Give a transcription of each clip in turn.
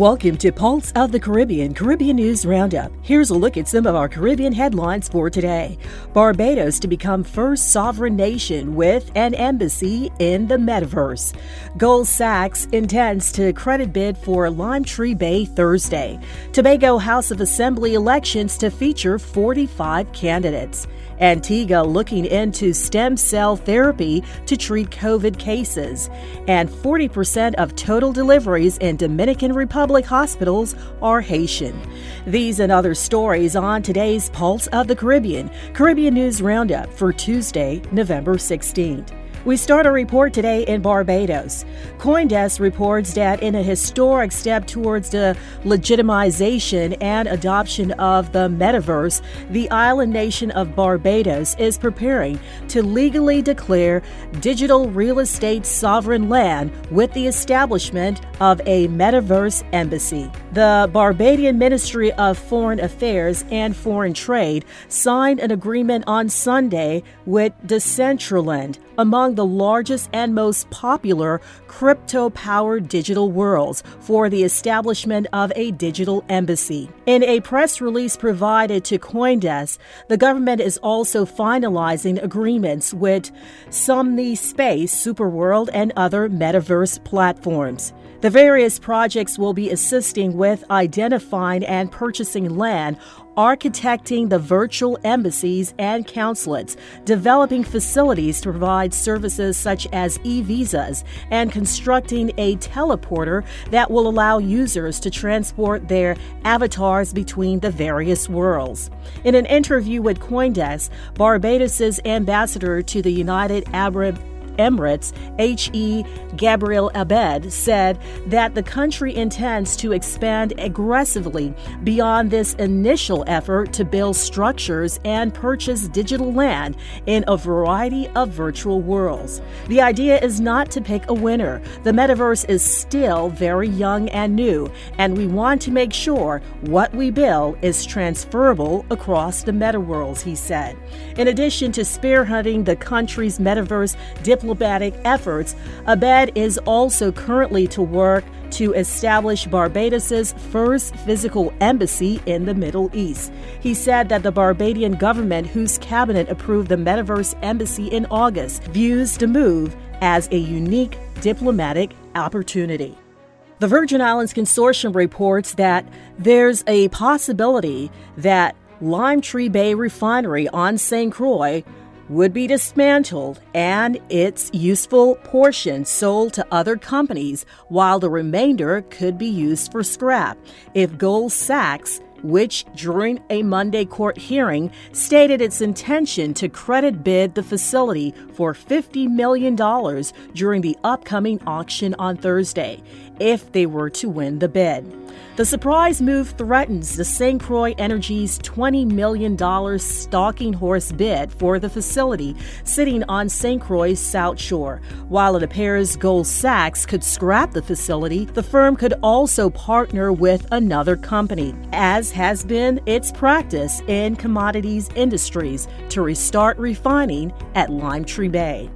Welcome to Pulse of the Caribbean Caribbean News Roundup. Here's a look at some of our Caribbean headlines for today. Barbados to become first sovereign nation with an embassy in the metaverse. Goldman Sachs intends to credit bid for Limetree Bay Thursday. Tobago House of Assembly elections to feature 45 candidates. Antigua looking into stem cell therapy to treat COVID cases. And 40% of total deliveries in Dominican Republic hospitals are Haitian. These and other stories on today's Pulse of the Caribbean, Caribbean News Roundup for Tuesday, November 16th. We start a report today in Barbados. Coindesk reports that in a historic step towards the legitimization and adoption of the metaverse, the island nation of Barbados is preparing to legally declare digital real estate sovereign land with the establishment of a metaverse embassy. The Barbadian Ministry of Foreign Affairs and Foreign Trade signed an agreement on Sunday with Decentraland, among the largest and most popular crypto powered digital worlds, for the establishment of a digital embassy. In a press release provided to Coindesk, the government is also finalizing agreements with Somnium Space, Superworld, and other metaverse platforms. The various projects will be assisting with identifying and purchasing land, architecting the virtual embassies and consulates, developing facilities to provide services such as e visas, and constructing a teleporter that will allow users to transport their avatars between the various worlds. In an interview with Coindesk, Barbados's ambassador to the United Arab Emirates, H.E. Gabriel Abed, said that the country intends to expand aggressively beyond this initial effort to build structures and purchase digital land in a variety of virtual worlds. The idea is not to pick a winner. The metaverse is still very young and new, and we want to make sure what we build is transferable across the meta worlds, he said. In addition to spearheading the country's metaverse diplomacy, diplomatic efforts, Abed is also currently to work to establish Barbados's first physical embassy in the Middle East. He said that the Barbadian government, whose cabinet approved the Metaverse embassy in August, views the move as a unique diplomatic opportunity. The Virgin Islands Consortium reports that there's a possibility that Limetree Bay Refinery on St. Croix would be dismantled and its useful portion sold to other companies, while the remainder could be used for scrap if Goldman Sachs which during a Monday court hearing stated its intention to credit bid the facility for $50 million during the upcoming auction on Thursday if they were to win the bid. The surprise move threatens the St. Croix Energy's $20 million stalking horse bid for the facility sitting on St. Croix's South Shore. While it appears Goldman Sachs could scrap the facility, the firm could also partner with another company, as has been its practice in commodities industries, to restart refining at Limetree Bay.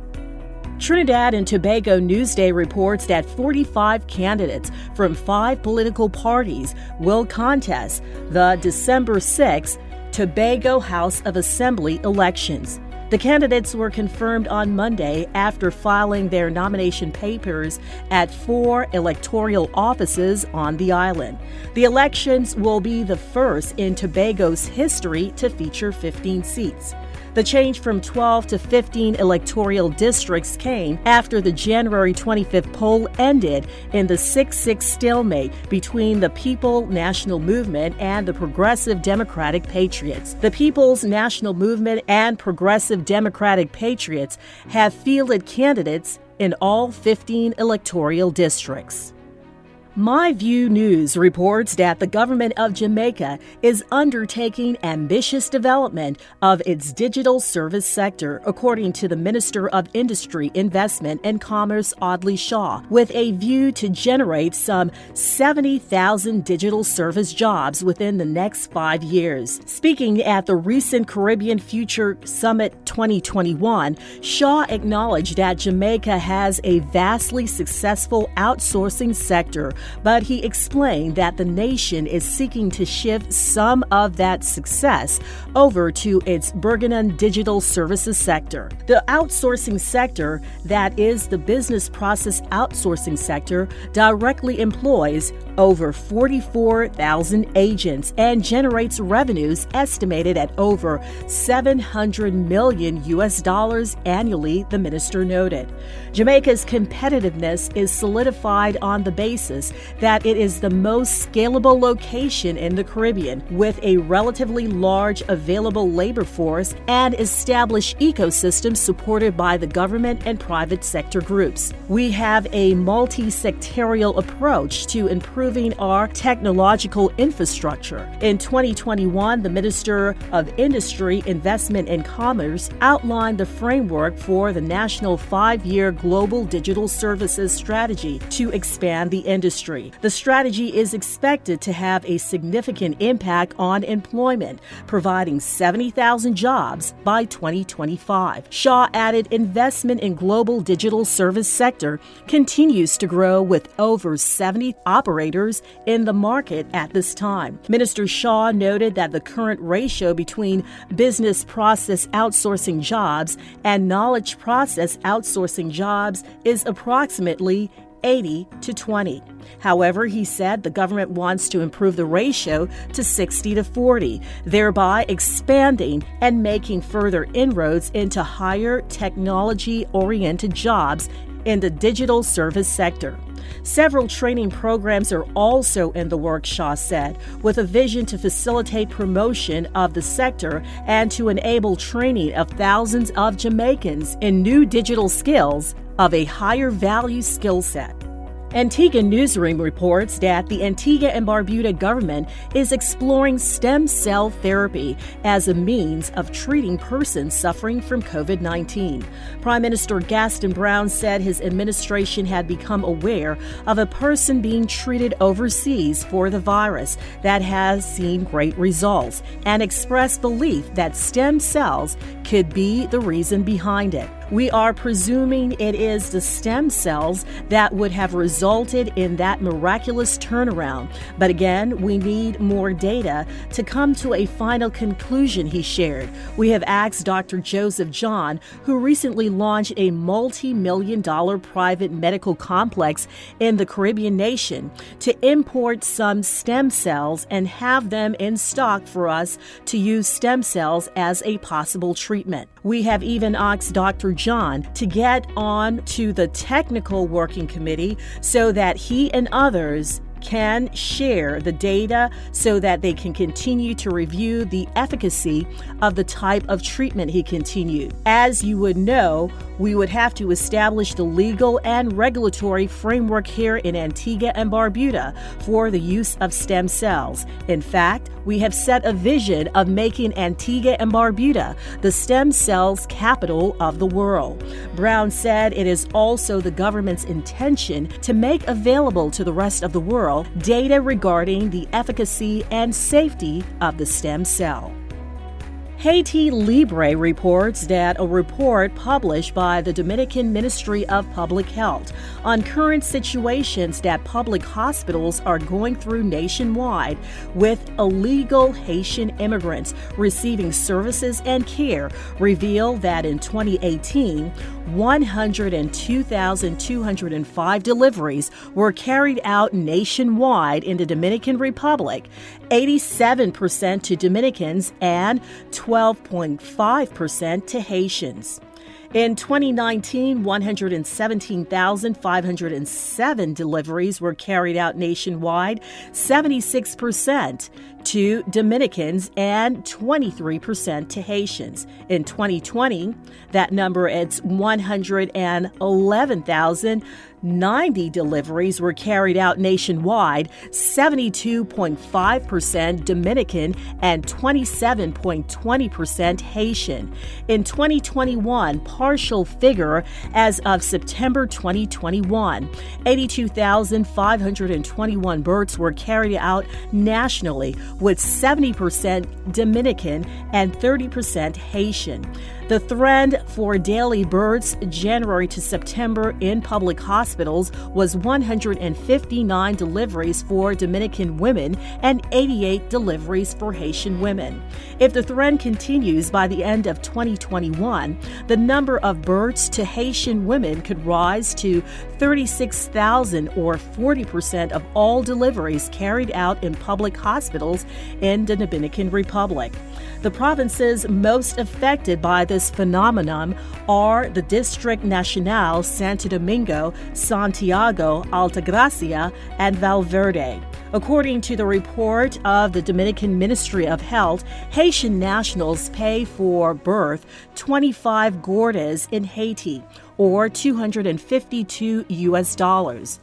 Trinidad and Tobago Newsday reports that 45 candidates from five political parties will contest the December 6 Tobago House of Assembly elections. The candidates were confirmed on Monday after filing their nomination papers at four electoral offices on the island. The elections will be the first in Tobago's history to feature 15 seats. The change from 12 to 15 electoral districts came after the January 25th poll ended in the 6 6 stalemate between the People National Movement and the Progressive Democratic Patriots. The People's National Movement and Progressive Democratic Patriots have fielded candidates in all 15 electoral districts. My View News reports that the government of Jamaica is undertaking ambitious development of its digital service sector, according to the Minister of Industry, Investment and Commerce, Audley Shaw, with a view to generate some 70,000 digital service jobs within the next five years. Speaking at the recent Caribbean Future Summit 2021, Shaw acknowledged that Jamaica has a vastly successful outsourcing sector but he explained that the nation is seeking to shift some of that success over to its burgeoning digital services sector. The outsourcing sector, that is the business process outsourcing sector, directly employs over 44,000 agents and generates revenues estimated at over 700 million US dollars annually, the minister noted. Jamaica's competitiveness is solidified on the basis that it is the most scalable location in the Caribbean with a relatively large available labor force and established ecosystems supported by the government and private sector groups. We have a multi sectorial approach to improving our technological infrastructure. In 2021, the Minister of Industry, Investment, and Commerce outlined the framework for the national five year global digital services strategy to expand the industry. The strategy is expected to have a significant impact on employment, providing 70,000 jobs by 2025. Shaw added investment in global digital service sector continues to grow with over 70 operators in the market at this time. Minister Shaw noted that the current ratio between business process outsourcing jobs and knowledge process outsourcing jobs is approximately 80 to 20. However, he said the government wants to improve the ratio to 60 to 40, thereby expanding and making further inroads into higher technology oriented jobs in the digital service sector. Several training programs are also in the works, Shaw said, with a vision to facilitate promotion of the sector and to enable training of thousands of Jamaicans in new digital skills of a higher value skill set. Antigua Newsroom reports that the Antigua and Barbuda government is exploring stem cell therapy as a means of treating persons suffering from COVID 19. Prime Minister Gaston Brown said his administration had become aware of a person being treated overseas for the virus that has seen great results and expressed belief that stem cells could be the reason behind it. We are presuming it is the stem cells that would have resulted in that miraculous turnaround. But again, we need more data to come to a final conclusion, he shared. We have asked Dr. Joseph John, who recently launched a multi million dollar private medical complex in the Caribbean nation, to import some stem cells and have them in stock for us to use stem cells as a possible treatment. We have even asked Dr. John to get on to the technical working committee so that he and others can share the data so that they can continue to review the efficacy of the type of treatment he continued. As you would know, we would have to establish the legal and regulatory framework here in Antigua and Barbuda for the use of stem cells. In fact, we have set a vision of making Antigua and Barbuda the stem cells capital of the world. Brown said it is also the government's intention to make available to the rest of the world data regarding the efficacy and safety of the stem cell. Haiti Libre reports that a report published by the Dominican Ministry of Public Health on current situations that public hospitals are going through nationwide with illegal Haitian immigrants receiving services and care reveal that in 2018, 102,205 deliveries were carried out nationwide in the Dominican Republic, 87% to Dominicans and 12.5% to Haitians. In 2019, 117,507 deliveries were carried out nationwide, 76% to Dominicans and 23% to Haitians. In 2020, that number is 111,090 deliveries were carried out nationwide, 72.5% Dominican and 27.20% Haitian. In 2021, partial figure as of September 2021, 82,521 births were carried out nationally with 70% Dominican and 30% Haitian. The trend for daily births January to September in public hospitals was 159 deliveries for Dominican women and 88 deliveries for Haitian women. If the trend continues by the end of 2021, the number of births to Haitian women could rise to 36,000 or 40% of all deliveries carried out in public hospitals in the Dominican Republic. The provinces most affected by this phenomenon are the District Nacional, Santo Domingo, Santiago, Altagracia, and Valverde. According to the report of the Dominican Ministry of Health, Haitian nationals pay for birth 25 gourdes in Haiti, or 252 US dollars.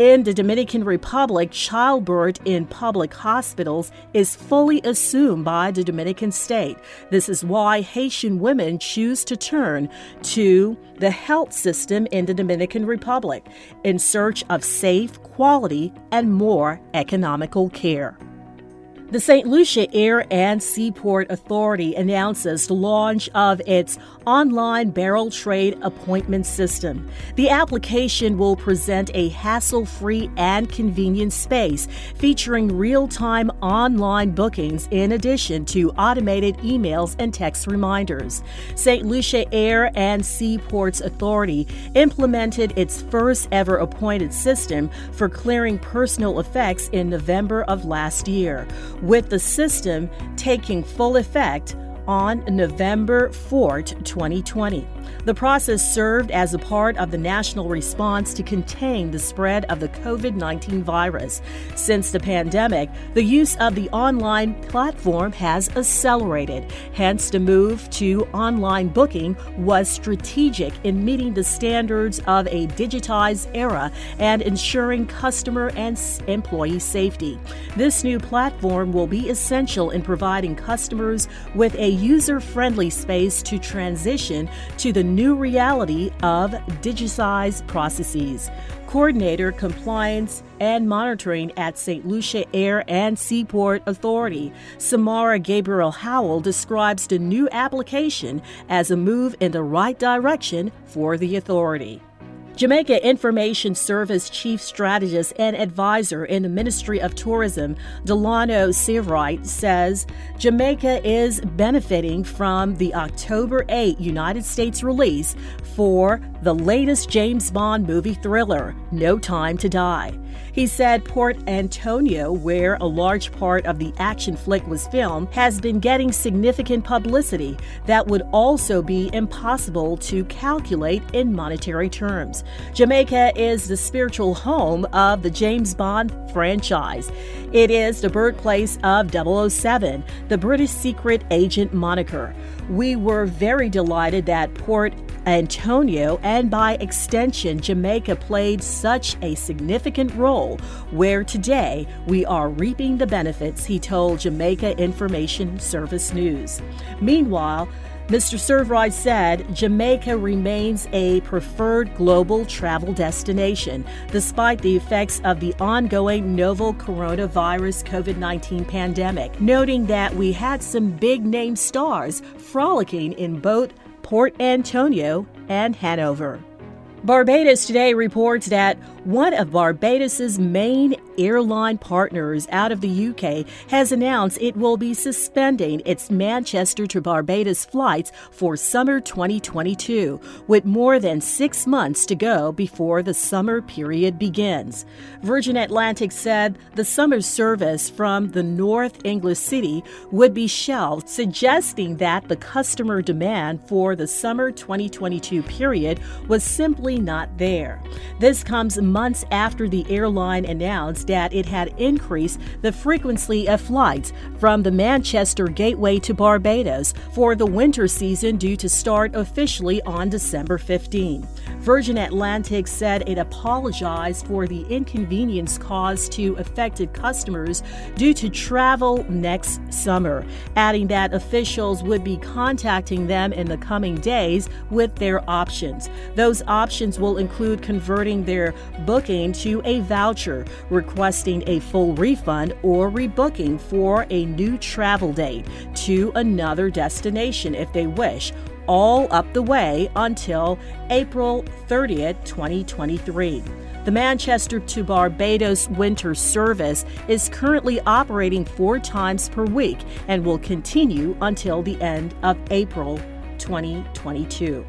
In the Dominican Republic, childbirth in public hospitals is fully assumed by the Dominican state. This is why Haitian women choose to turn to the health system in the Dominican Republic in search of safe, quality, and more economical care. The St. Lucia Air and Seaport Authority announces the launch of its online barrel trade appointment system. The application will present a hassle free and convenient space featuring real time online bookings in addition to automated emails and text reminders. St. Lucia Air and Seaports Authority implemented its first ever appointed system for clearing personal effects in November of last year with the system taking full effect on November 4, 2020. The process served as a part of the national response to contain the spread of the COVID 19 virus. Since the pandemic, the use of the online platform has accelerated. Hence, the move to online booking was strategic in meeting the standards of a digitized era and ensuring customer and employee safety. This new platform will be essential in providing customers with a user friendly space to transition to the new reality of digitized processes. Coordinator Compliance and Monitoring at St. Lucia Air and Seaport Authority, Samara Gabriel Howell describes the new application as a move in the right direction for the authority. Jamaica Information Service Chief Strategist and Advisor in the Ministry of Tourism, Delano Seawright, says Jamaica is benefiting from the October 8 United States release for the latest James Bond movie thriller, No Time to Die. He said Port Antonio, where a large part of the action flick was filmed, has been getting significant publicity that would also be impossible to calculate in monetary terms. Jamaica is the spiritual home of the James Bond franchise. It is the birthplace of 007, the British secret agent moniker. We were very delighted that Port Antonio and by extension Jamaica played such a significant role where today we are reaping the benefits, he told Jamaica Information Service News. Meanwhile, Mr. Seawright said Jamaica remains a preferred global travel destination despite the effects of the ongoing novel coronavirus COVID 19 pandemic, noting that we had some big name stars frolicking in both Port Antonio and Hanover. Barbados Today reports that one of Barbados's main airline partners out of the UK has announced it will be suspending its Manchester to Barbados flights for summer 2022, with more than six months to go before the summer period begins. Virgin Atlantic said the summer service from the North English city would be shelved, suggesting that the customer demand for the summer 2022 period was simply not there. This comes months after the airline announced that it had increased the frequency of flights from the Manchester Gateway to Barbados for the winter season due to start officially on December 15. Virgin Atlantic said it apologized for the inconvenience caused to affected customers due to travel next summer, adding that officials would be contacting them in the coming days with their options. Those options will include converting their booking to a voucher, requesting a full refund, or rebooking for a new travel date to another destination if they wish all up the way until April 30th, 2023. The Manchester to Barbados winter service is currently operating four times per week and will continue until the end of April 2022.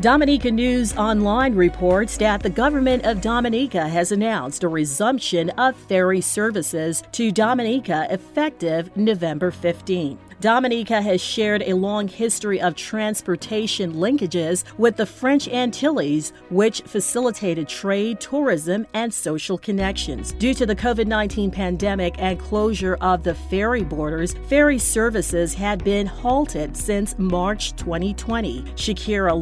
Dominica News Online reports that the government of Dominica has announced a resumption of ferry services to Dominica effective November 15. Dominica has shared a long history of transportation linkages with the French Antilles, which facilitated trade, tourism, and social connections. Due to the COVID 19 pandemic and closure of the ferry borders, ferry services had been halted since March 2020. Shakira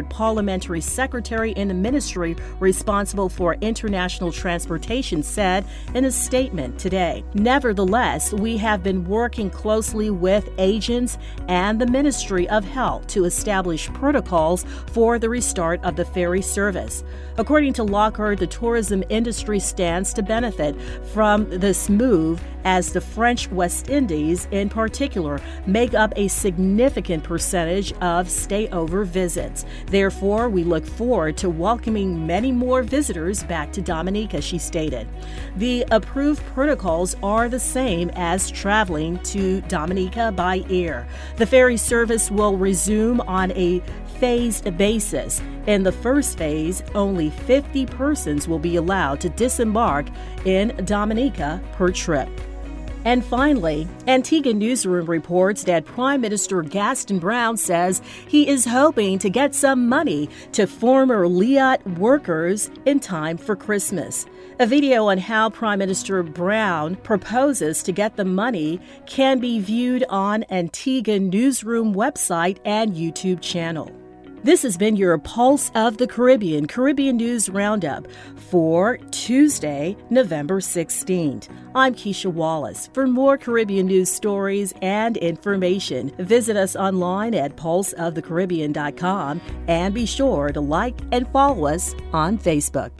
Parliamentary secretary in the ministry responsible for international transportation, said in a statement today. Nevertheless, we have been working closely with agents and the Ministry of Health to establish protocols for the restart of the ferry service. According to Lockhart, the tourism industry stands to benefit from this move as the French West Indies, in particular, make up a significant percentage of stayover visits. Therefore, we look forward to welcoming many more visitors back to Dominica, she stated. The approved protocols are the same as traveling to Dominica by air. The ferry service will resume on a phased basis. In the first phase, only 50 persons will be allowed to disembark in Dominica per trip. And finally, Antigua Newsroom reports that Prime Minister Gaston Brown says he is hoping to get some money to former Liat workers in time for Christmas. A video on how Prime Minister Brown proposes to get the money can be viewed on Antigua Newsroom website and YouTube channel. This has been your Pulse of the Caribbean Caribbean News Roundup for Tuesday, November 16th. I'm Keisha Wallace. For more Caribbean news stories and information, visit us online at pulseofthecaribbean.com and be sure to like and follow us on Facebook.